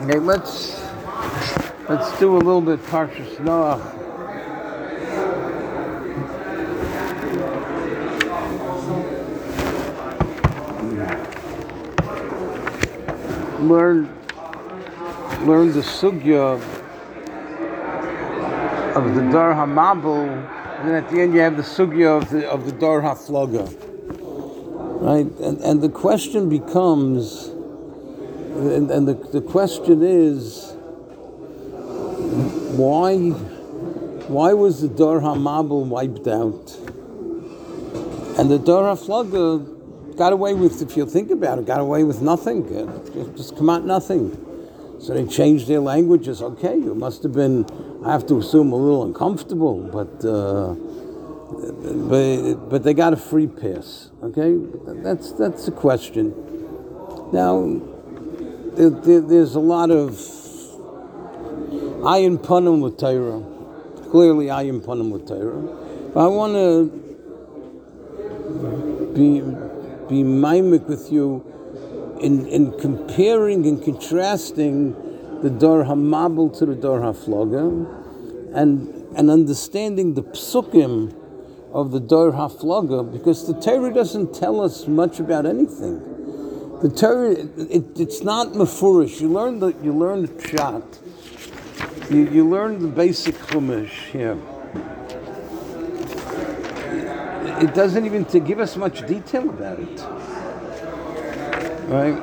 Okay, let's let's do a little bit Parshas Noach. Learn learn the sugya of the Dar Hamabel, and then at the end you have the sugya of the of the Dar Haflaga. Right? And and the question becomes and, and the, the question is why why was the Dar Hamabel wiped out? And the Dar Haflaga got away with, if you think about it, got away with nothing. Just come out nothing. So they changed their languages. Okay, it must have been, I have to assume, a little uncomfortable, but uh, but but they got a free pass. Okay, that's that's the question. Now, there, there's a lot of ayin panim with Torah. Clearly, ayin panim with Torah. But I want to be be mimic with you in, in comparing and contrasting the Dor Hamabel to the Dor Haflaga and, and understanding the psukim of the Dor Haflaga because the Torah doesn't tell us much about anything. The Torah, it, it's not mafurish. You learn the you learn the pshat. You, you learn the basic chumash here. It doesn't even to give us much detail about it. Right?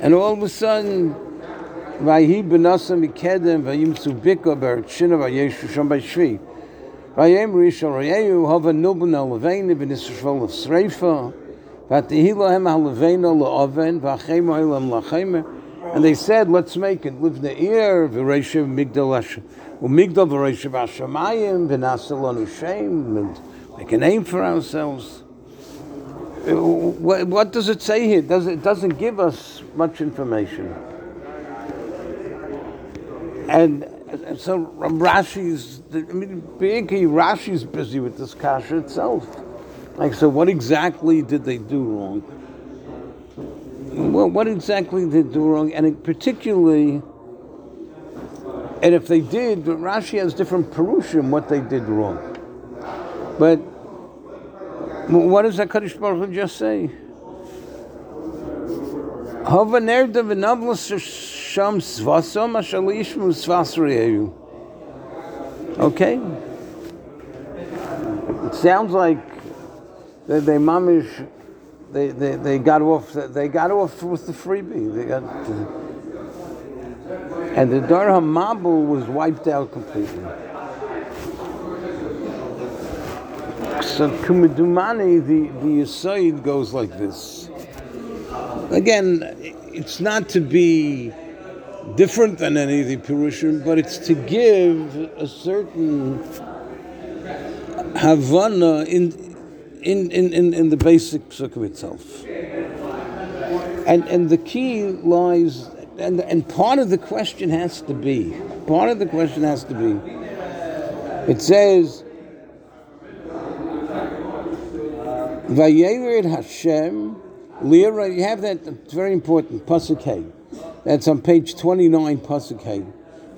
And all of a sudden, Vayi benasa mikedem vayimsu bika b'shvi. Of la'chemer. And they said, let's make it live ne'ir v'reishev migdal Hashem. Umigdal v'reishev Hashemayim v'nasalonu shem. And make a name for ourselves. Uh, what, what does it say here? It doesn't, it doesn't give us much information. And so Rashi's, I mean, basically Rashi's busy with this kasha itself. Like, so what exactly did they do wrong? Well, what exactly did they do wrong? And particularly, and if they did, Rashi has different perushim what they did wrong. But what does HaKadosh Baruch Hu just say? Svasom ashalishmu. Okay? It sounds like they, they mamish, they, they, they got off, they got off with the freebie. They got, and the Dar HaMabel was wiped out completely. So Kumidumani, the, the Yisoid goes like this. Again, it's not to be different than any of the Purushim, but it's to give a certain Havana in, in, in, in, the basic sugya itself. And, and the key lies, and, and part of the question has to be, part of the question has to be, it says, Vayered Hashem, Lira, you have that, very important, Pasuk That's on page 29, Pasuk Hay.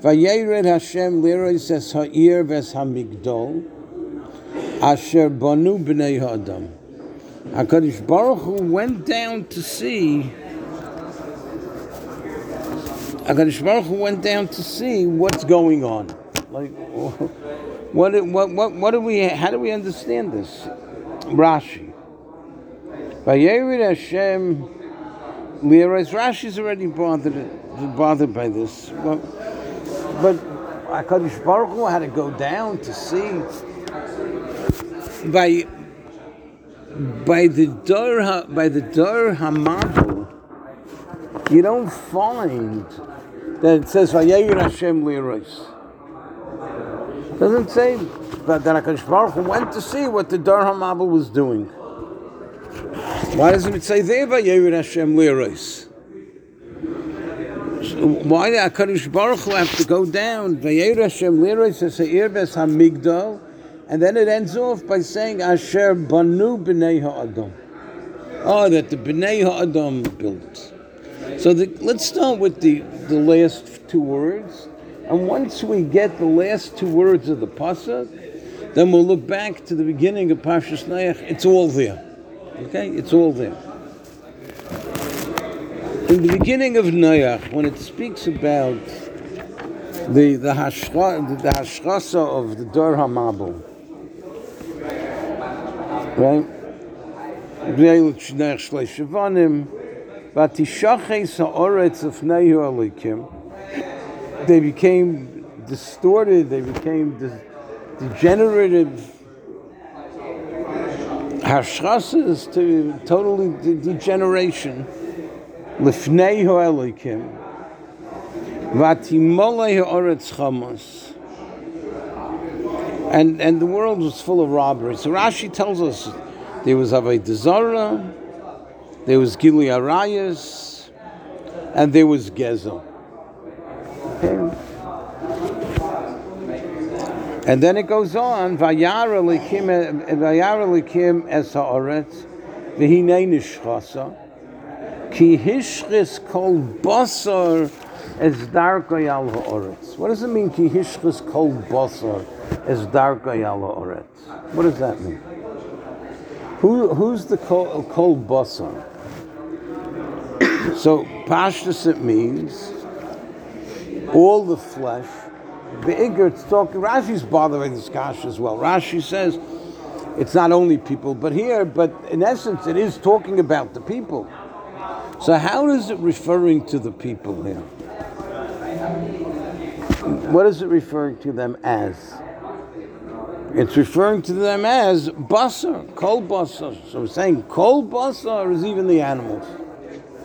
Vayered Hashem, Lira says Ha'ir Ves HaMigdol, Asher Banu B'nei Ha'adam. HaKadosh Baruch Hu went down to see HaKadosh Baruch Hu went down to see what's going on. Like, what, what, what, what do we, how do we understand this? Rashi. Vayerid Hashem Liras Rashi's already bothered bothered by this. But but HaKadosh Baruch Hu had to go down to see by by the Dor by the Dor Hamabel, you don't find that it says Vayerid Hashem Liras. Doesn't say that HaKadosh Baruch Hu went to see what the Dor Hamabel was doing. Why doesn't it say there Vayerid Hashem Liros? Why did HaKadosh Baruch Hu have to go down? Vayerid Hashem Liros says Ha'ir Ves HaMigdal And then it ends off by saying, Asher banu b'nei ha'adam. Oh, that the b'nei ha'adam built. So the, let's start with the, the last two words. And once we get the last two words of the pasuk, then we'll look back to the beginning of Parshas Nayach. It's all there. Okay, it's all there. In the beginning of Nayach, when it speaks about the the hashra, the hashrasa of the Dor Hamabel, right? They became distorted, they became de- degenerative hashrasas to totally de- degeneration. Lifnei Elokim, Vatimolei Ha'oretz Chamos. And, and the world was full of robbery. So Rashi tells us there was Avodah there was Gili Arayas, and there was Gezel. Okay. And then it goes on, Vayara likim es haaretz, v'hinei nishchasa, ki hishchis kol basar es darkay al haaretz. What does it mean, ki hishchis kol basar es darkay al haaretz? What does that mean? Who, who's the kol, kol basar? so, pashtus it means all the flesh. The Igor, it's talking, Rashi's bothering this kash as well. Rashi says it's not only people, but here, but in essence, it is talking about the people. So, how is it referring to the people here? What is it referring to them as? It's referring to them as basar, kol basar. So, we're saying kol basar is even the animals.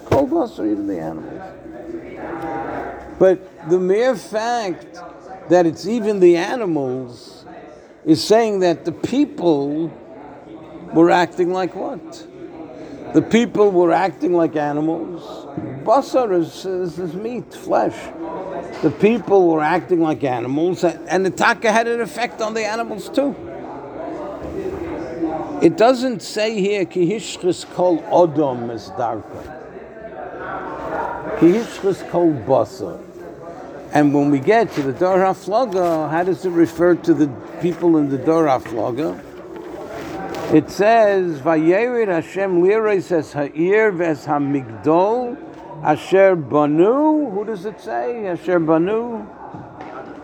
Kol basar, even the animals. But the mere fact that it's even the animals is saying that the people were acting like what? The people were acting like animals. Basar is, is, is meat, flesh. The people were acting like animals, and the taka had an effect on the animals too. It doesn't say here, Kihishchis kol odom is darka. Kihishchis kol basar. And when we get to the Dor HaFlaga, how does it refer to the people in the Dor HaFlaga? It says, Vayerid Hashem liris es ha'ir ves ha'migdol asher banu. Who does it say? Asher banu?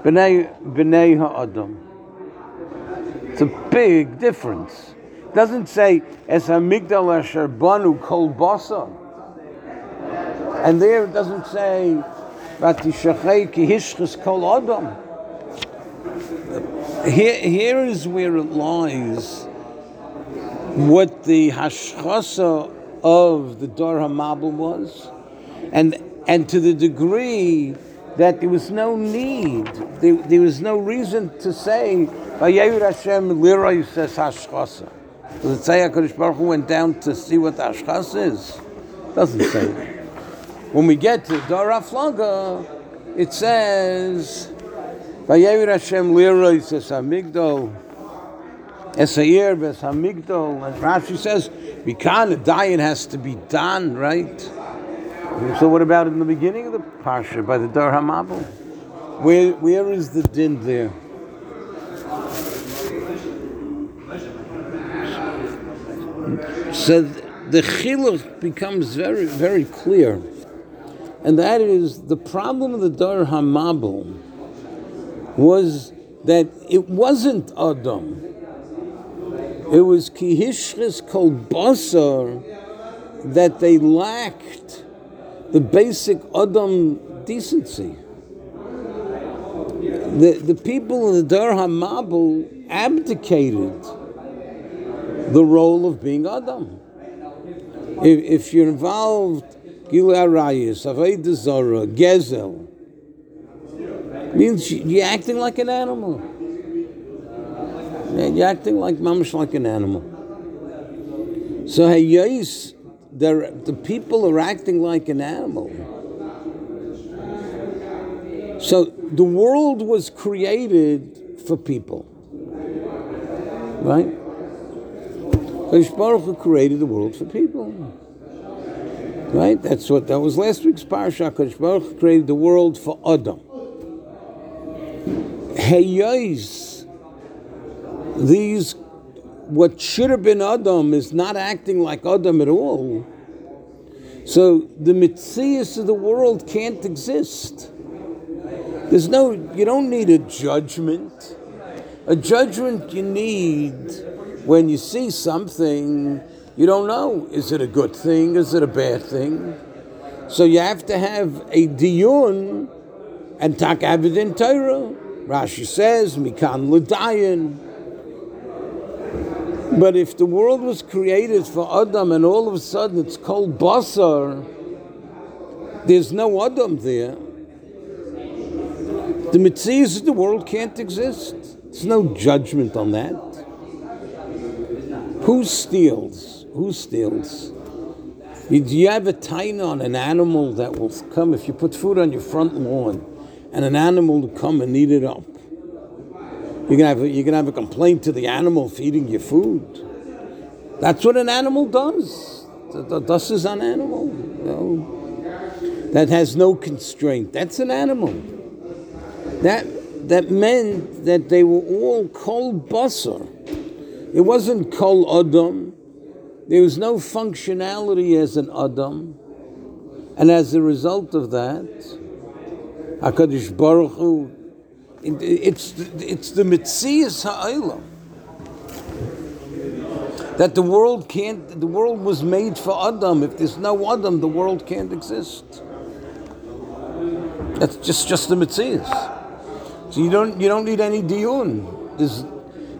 B'nei, b'nei ha'adam. It's a big difference. It doesn't say es ha'migdol asher banu kol basa. And there it doesn't say here, here is where it lies what the hashchasa of the Dor HaMabel was, and and to the degree that there was no need, there, there was no reason to say Vayayur Hashem Liroy says hashchasa. Say Hakadosh Baruch went down to see what the hashchasa is? Doesn't say. When we get to Dor HaFlaga, it says, Vayevir Hashem Liroy says Hamigdol, Esair Bes Hamigdol, Rashi says, Bikan, a has to be done, right? So what about in the beginning of the Parsha, by the Dor HaMabel? Where, where is the din there? So the chiluch becomes very, very clear and that is the problem of the Dar Hamabel was that it wasn't Adam. It was Kihishris called Basar that they lacked the basic Adam decency. The, the people in the Dar Hamabel abdicated the role of being Adam. If, if you're involved Gila Arayis, Avodah Zarah, Gezel. Means you're acting like an animal. You're acting like mamish like an animal. So Hayais, the people are acting like an animal. So the world was created for people. Right? Baruch Hu created the world for people. Right? That's what that was last week's parsha. Kadosh Baruch created the world for Adam. Heyos, these what should have been Adam is not acting like Adam at all. So the mitzias of the world can't exist. There's no, you don't need a judgment. A judgment you need when you see something, you don't know. Is it a good thing? Is it a bad thing? So you have to have a diyun and tak avidin Torah. Rashi says, mikan l'dayin. But if the world was created for Adam and all of a sudden it's called Basar, there's no Adam there. The Mitzias of the world can't exist. There's no judgment on that. Who steals? Who steals? You have a taina on an animal that will come if you put food on your front lawn and an animal will come and eat it up? You're gonna have a, you're gonna have a complaint to the animal feeding your food. That's what an animal does. Thus is an animal. You know? That has no constraint. That's an animal. That that meant that they were all kol basar. It wasn't kol adam. There was no functionality as an adam, and as a result of that, Hakadosh Baruch Hu, it's it's the mitzias ha'olam that the world can't. The world was made for Adam. If there's no Adam, the world can't exist. That's just just the mitzias. So you don't you don't need any diun. There's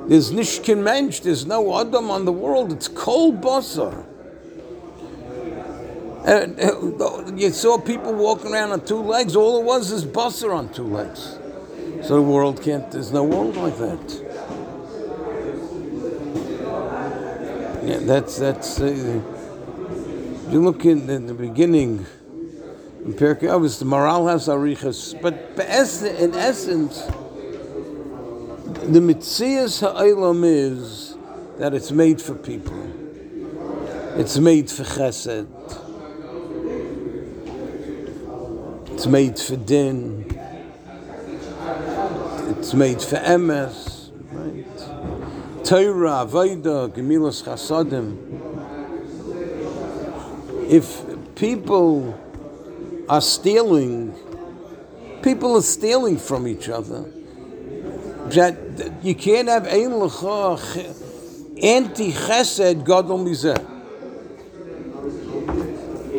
there's nishkin mensch. There's no adam on the world. It's cold basar. And uh, you saw people walking around on two legs. All it was is basar on two legs. So the world can't. There's no world like that. Yeah, that's that's. Uh, you look in, in the beginning. In Pirkei Avos, the Maharal has arichas, but in essence, the mitzias ha'olam is that it's made for people. It's made for chesed. It's made for din. It's made for emes. Right? Torah, Avodah, Gemilas Chasadim. If people are stealing, people are stealing from each other. That you can't have ein anti chesed gadol mizeh.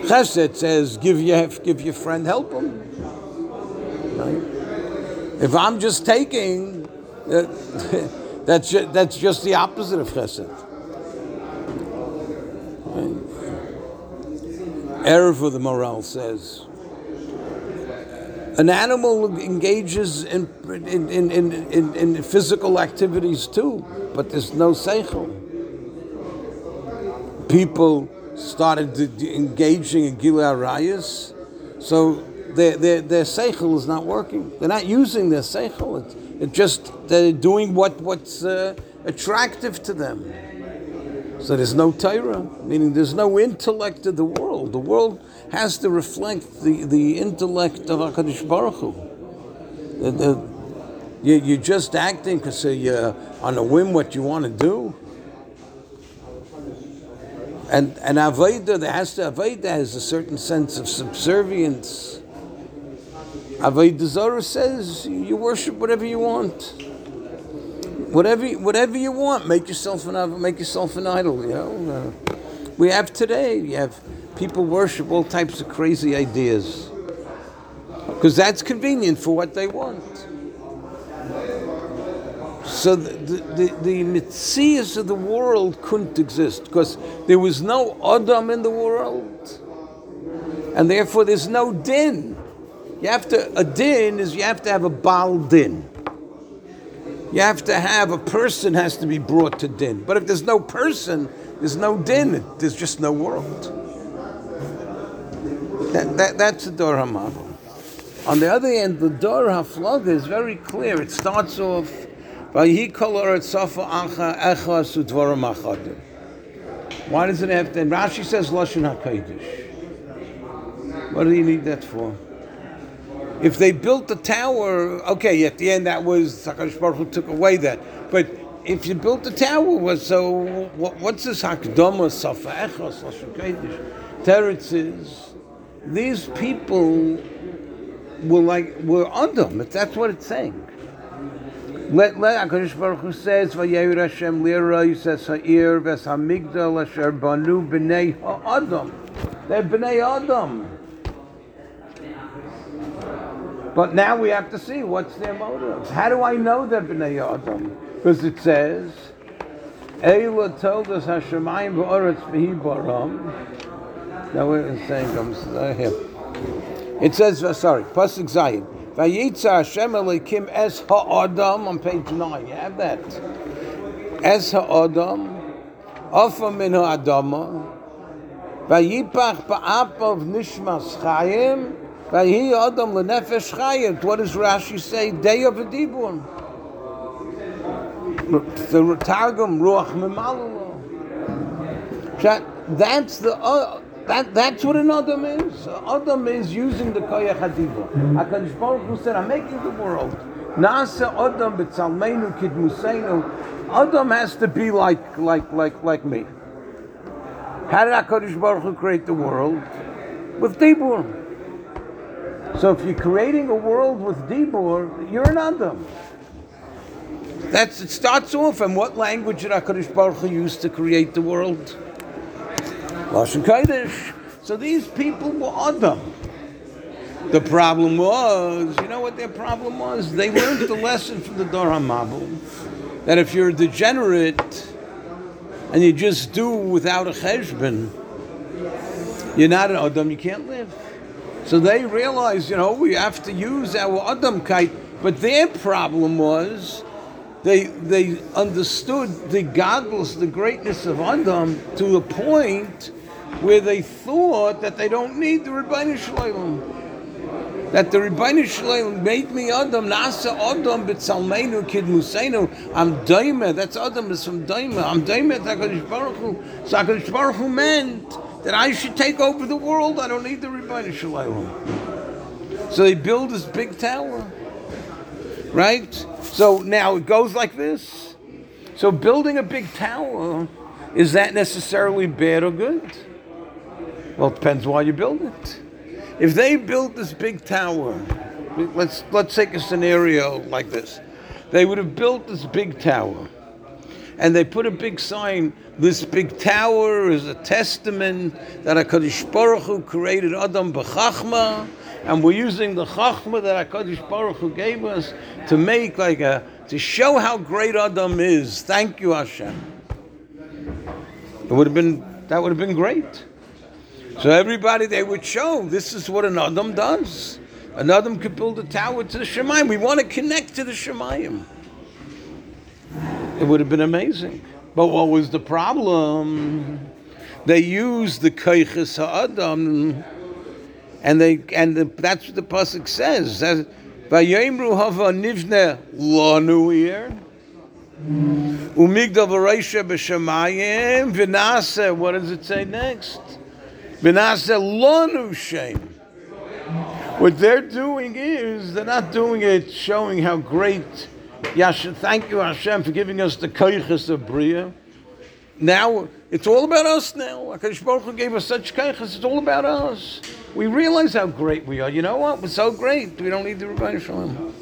Chesed says, give your give your friend help him. Right? If I'm just taking, uh, that's just, that's just the opposite of chesed. Right? Erev the Maharal says an animal engages in, in, in, in, in physical activities too, but there's no seichel. People started engaging in Gilead Rayas, so their, their, their seichel is not working. They're not using their seichel. It's, it's just they're doing what, what's uh, attractive to them. So there's no Torah, meaning there's no intellect of the world. The world has to reflect the, the intellect of HaKadosh Baruch Hu. The, the, you, you're just acting because uh, you're on a whim what you want to do. And and Aveda, there has to Aveda has a certain sense of subservience. Aveda Zara says you worship whatever you want. Whatever whatever you want, make yourself an make yourself an idol. You know, uh, we have today. You have people worship all types of crazy ideas because that's convenient for what they want. So the, the, the, the of the world couldn't exist because there was no Adam in the world. And therefore there's no din. You have to, a din is you have to have a Baal din. You have to have, a person has to be brought to din. But if there's no person, there's no din, there's just no world. That, that, that's the Dor HaMavel. On the other hand, the Dor HaFlaga is very clear. It starts off. Why does it have to? Rashi says lashon hakodesh. What do you need that for? If they built the tower, okay, at the end that was Hakadosh Baruch Hu took away that. But if you built the tower, was so what, what's this hakdama safa echos lashon kodesh? Teretz is these people were like were Adam. That's what it's saying. Let let Hakadosh Baruch Hu says Vayir Hashem Lira Yisas Ha'ir Ves Hamigdal Asher Banu Bnei Ha'adam. They're Bnei Adam. But now we have to see what's their motives. How do I know they're Bnei Adam? Because it says, Eila told us Hashemayim v'oretz v'hi baram. Now we're saying comes here. It says, uh, sorry, Pasuk Zayin. Vayitza Hashem Elokim es ha'adam on page nine. You have that. Es ha'adam, afa min ha'adama, vayipach ba'apav nishmas chayim, Adam. What does Rashi say? Day of. The Targum ruach memalu. That's the uh, that that's what an Adam is. Adam is using the koyach hadiva. Hakadosh Baruch Hu said, "I'm making the world." Nasa Adam b'tzalmeinu kidmuseinu. Adam has to be like like like like me. How did Hakadosh Baruch Hu create the world? With dibur. So if you're creating a world with Dibur, you're an Adam. That's it starts off and what language did HaKadosh Baruch Hu use to create the world? Lashon Kodesh. So these people were Adam. The problem was, you know what their problem was? They learned the lesson from the Dor HaMabul, that if you're degenerate and you just do without a cheshbon, you're not an Adam, you can't live. So they realized, you know, we have to use our Adam kite. But their problem was they they understood the godless, the greatness of Adam to a point where they thought that they don't need the Rebbeinu Shalom. That the Ribono Shel Olam made me Adam, Nasa Adam b'tzalmeinu kid museinu. I'm Daima, that's Adam is from Daima. I'm Daima, HaKadosh Baruch Hu. So HaKadosh Baruch Hu meant that I should take over the world. I don't need the Rebbeinu Shalom. So they build this big tower, right? So now it goes like this. So building a big tower, is that necessarily bad or good? Well, it depends why you build it. If they built this big tower, let's let's take a scenario like this. They would have built this big tower and they put a big sign. This big tower is a testament that Hakadosh Baruch Hu created Adam b'chachma, and we're using the chachma that Hakadosh Baruch Hu gave us to make like a to show how great Adam is. Thank you, Hashem. It would have been that would have been great. So everybody they would show this is what an Adam does. An Adam could build a tower to the Shemayim. We want to connect to the Shemayim. It would have been amazing. But what was the problem? They used the Keiches Ha'adam, and they and the, that's what the pasuk says. Vayemru hava nivne lanu here. Umigdal v'reisha b'shamayim v'nase. What does it say next? V'nase lanu shem. What they're doing is they're not doing it showing how great Yasha, thank you, Hashem, for giving us the kaiches of Bria. Now, it's all about us now. HaKadosh Baruch gave us such kaiches, it's all about us. We realize how great we are. You know what? We're so great. We don't need the Ribono Shel Olam.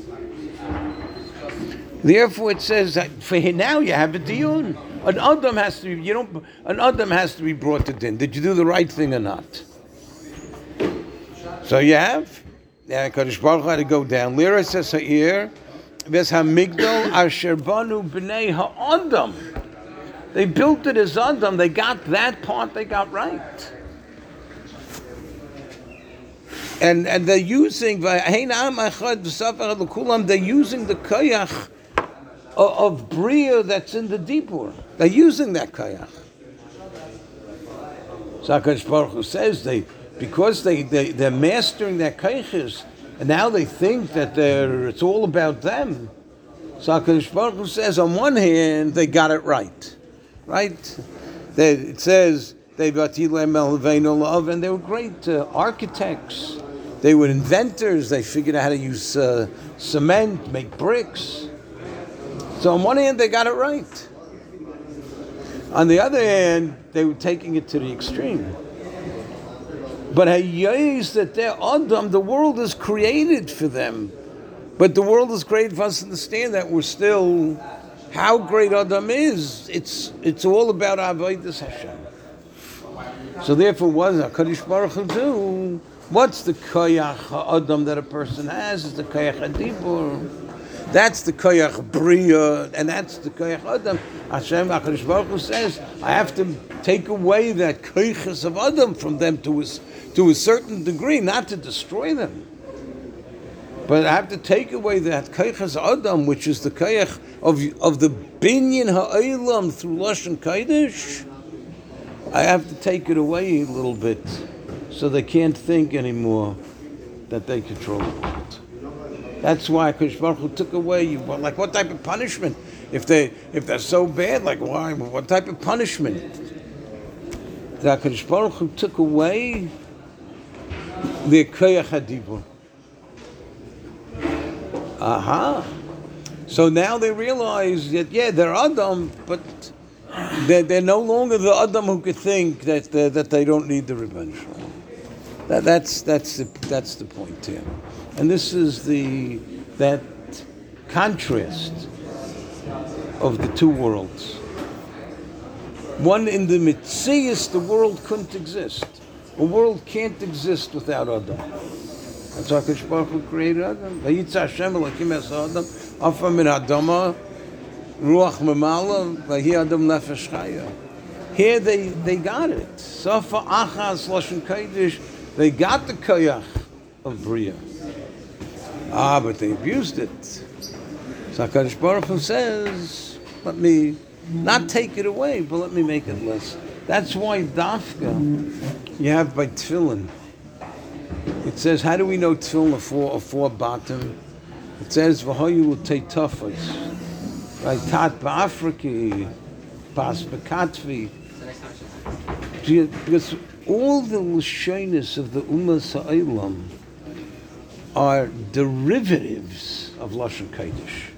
Therefore, it says that for now you have a diyun. An adam has to be, you don't, an adam has to be brought to din. Did you do the right thing or not? So you have. Yeah, Kadosh Baruch had to go down. Lira says here. Ves hamigdal asher b'nei ha'adam. They built it as Adam. They got that part. They got right. And and they're using they're using the koyach of, of bria that's in the dibur. They're using that koyach. Sakash Baruch says they because they, they, they're mastering their koyches, and now they think that they're, it's all about them. So Baruch Hu says, on one hand, they got it right. Right? They, it says, they and they were great uh, architects. They were inventors. They figured out how to use uh, cement, make bricks. So on one hand, they got it right. On the other hand, they were taking it to the extreme. But hayayis that they're Adam, the world is created for them. But the world is great for us to understand that we're still how great Adam is. It's it's all about our Avodas Hashem. So therefore, what does Hakadosh Baruch Hu do? What's the koyach Adam that a person has? Is the koyach adibur. That's the koyach bria, and that's the koyach Adam. Hashem Hakadosh Baruch Hu says, I have to take away that koyches of Adam from them to a, to a certain degree, not to destroy them. But I have to take away that koyches Adam, which is the koyach of of the binyan ha'olam through lashon kodesh. I have to take it away a little bit, so they can't think anymore that they control the world. That's why Kodesh Baruch Hu took away you. Like what type of punishment? If they if they're so bad, like why? What type of punishment? That Kodesh Baruch Hu took away the koyach hadibur. Aha. So now they realize that yeah, they're Adam, but they're, they're no longer the Adam who could think that uh, that they don't need the Rebbeinu that, That's that's the that's the point here, and this is the that contrast of the two worlds. One in the Mitzias, the world couldn't exist. A world can't exist without Adam. That's why Kosh Baruch Hu created Adam. Vayitza Hashem Elokim Es Adam, Afa Min Adama, Ruach Memala, Vahi Adam Nefesh Chaya. Here they, they got it. Safa Achaz Lashon Kodesh, they got the Koyach of Bria. Ah, but they abused it. So HaKadosh Baruch Hu says, let me not take it away, but let me make it less. That's why Dafka, you have by Tefillin. It says, how do we know Tefillin for are four bottom? It says, V'hoyu teitafas. Like tat ba'afriki, pas b'katvi. Because all the lashonis of the Ummah Sa'ilam are derivatives of Lashon Kodesh.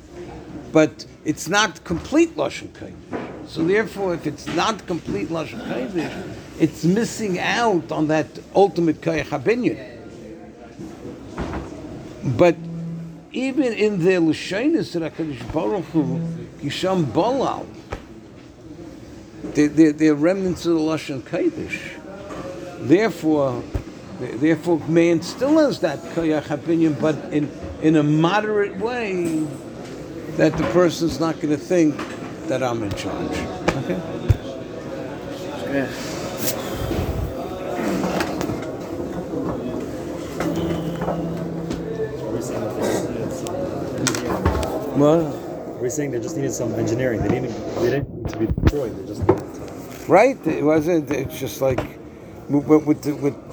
But it's not complete Lashon Kodesh. So therefore, if it's not complete Lashon Kodesh, it's missing out on that ultimate Koyach HaBinyan. But even in their Lashonis that HaKadosh Baruch Hu, Kisham Balal, they're, they're, remnants of the Lashon Kodesh. Therefore, therefore, man still has that koyach HaBinyan, but in in a moderate way, that the person's not going to think that I'm in charge. Okay. Yeah. What? We're saying they just needed some engineering. They didn't. They didn't need to be destroyed. They just right. It wasn't. It's just like with, with, with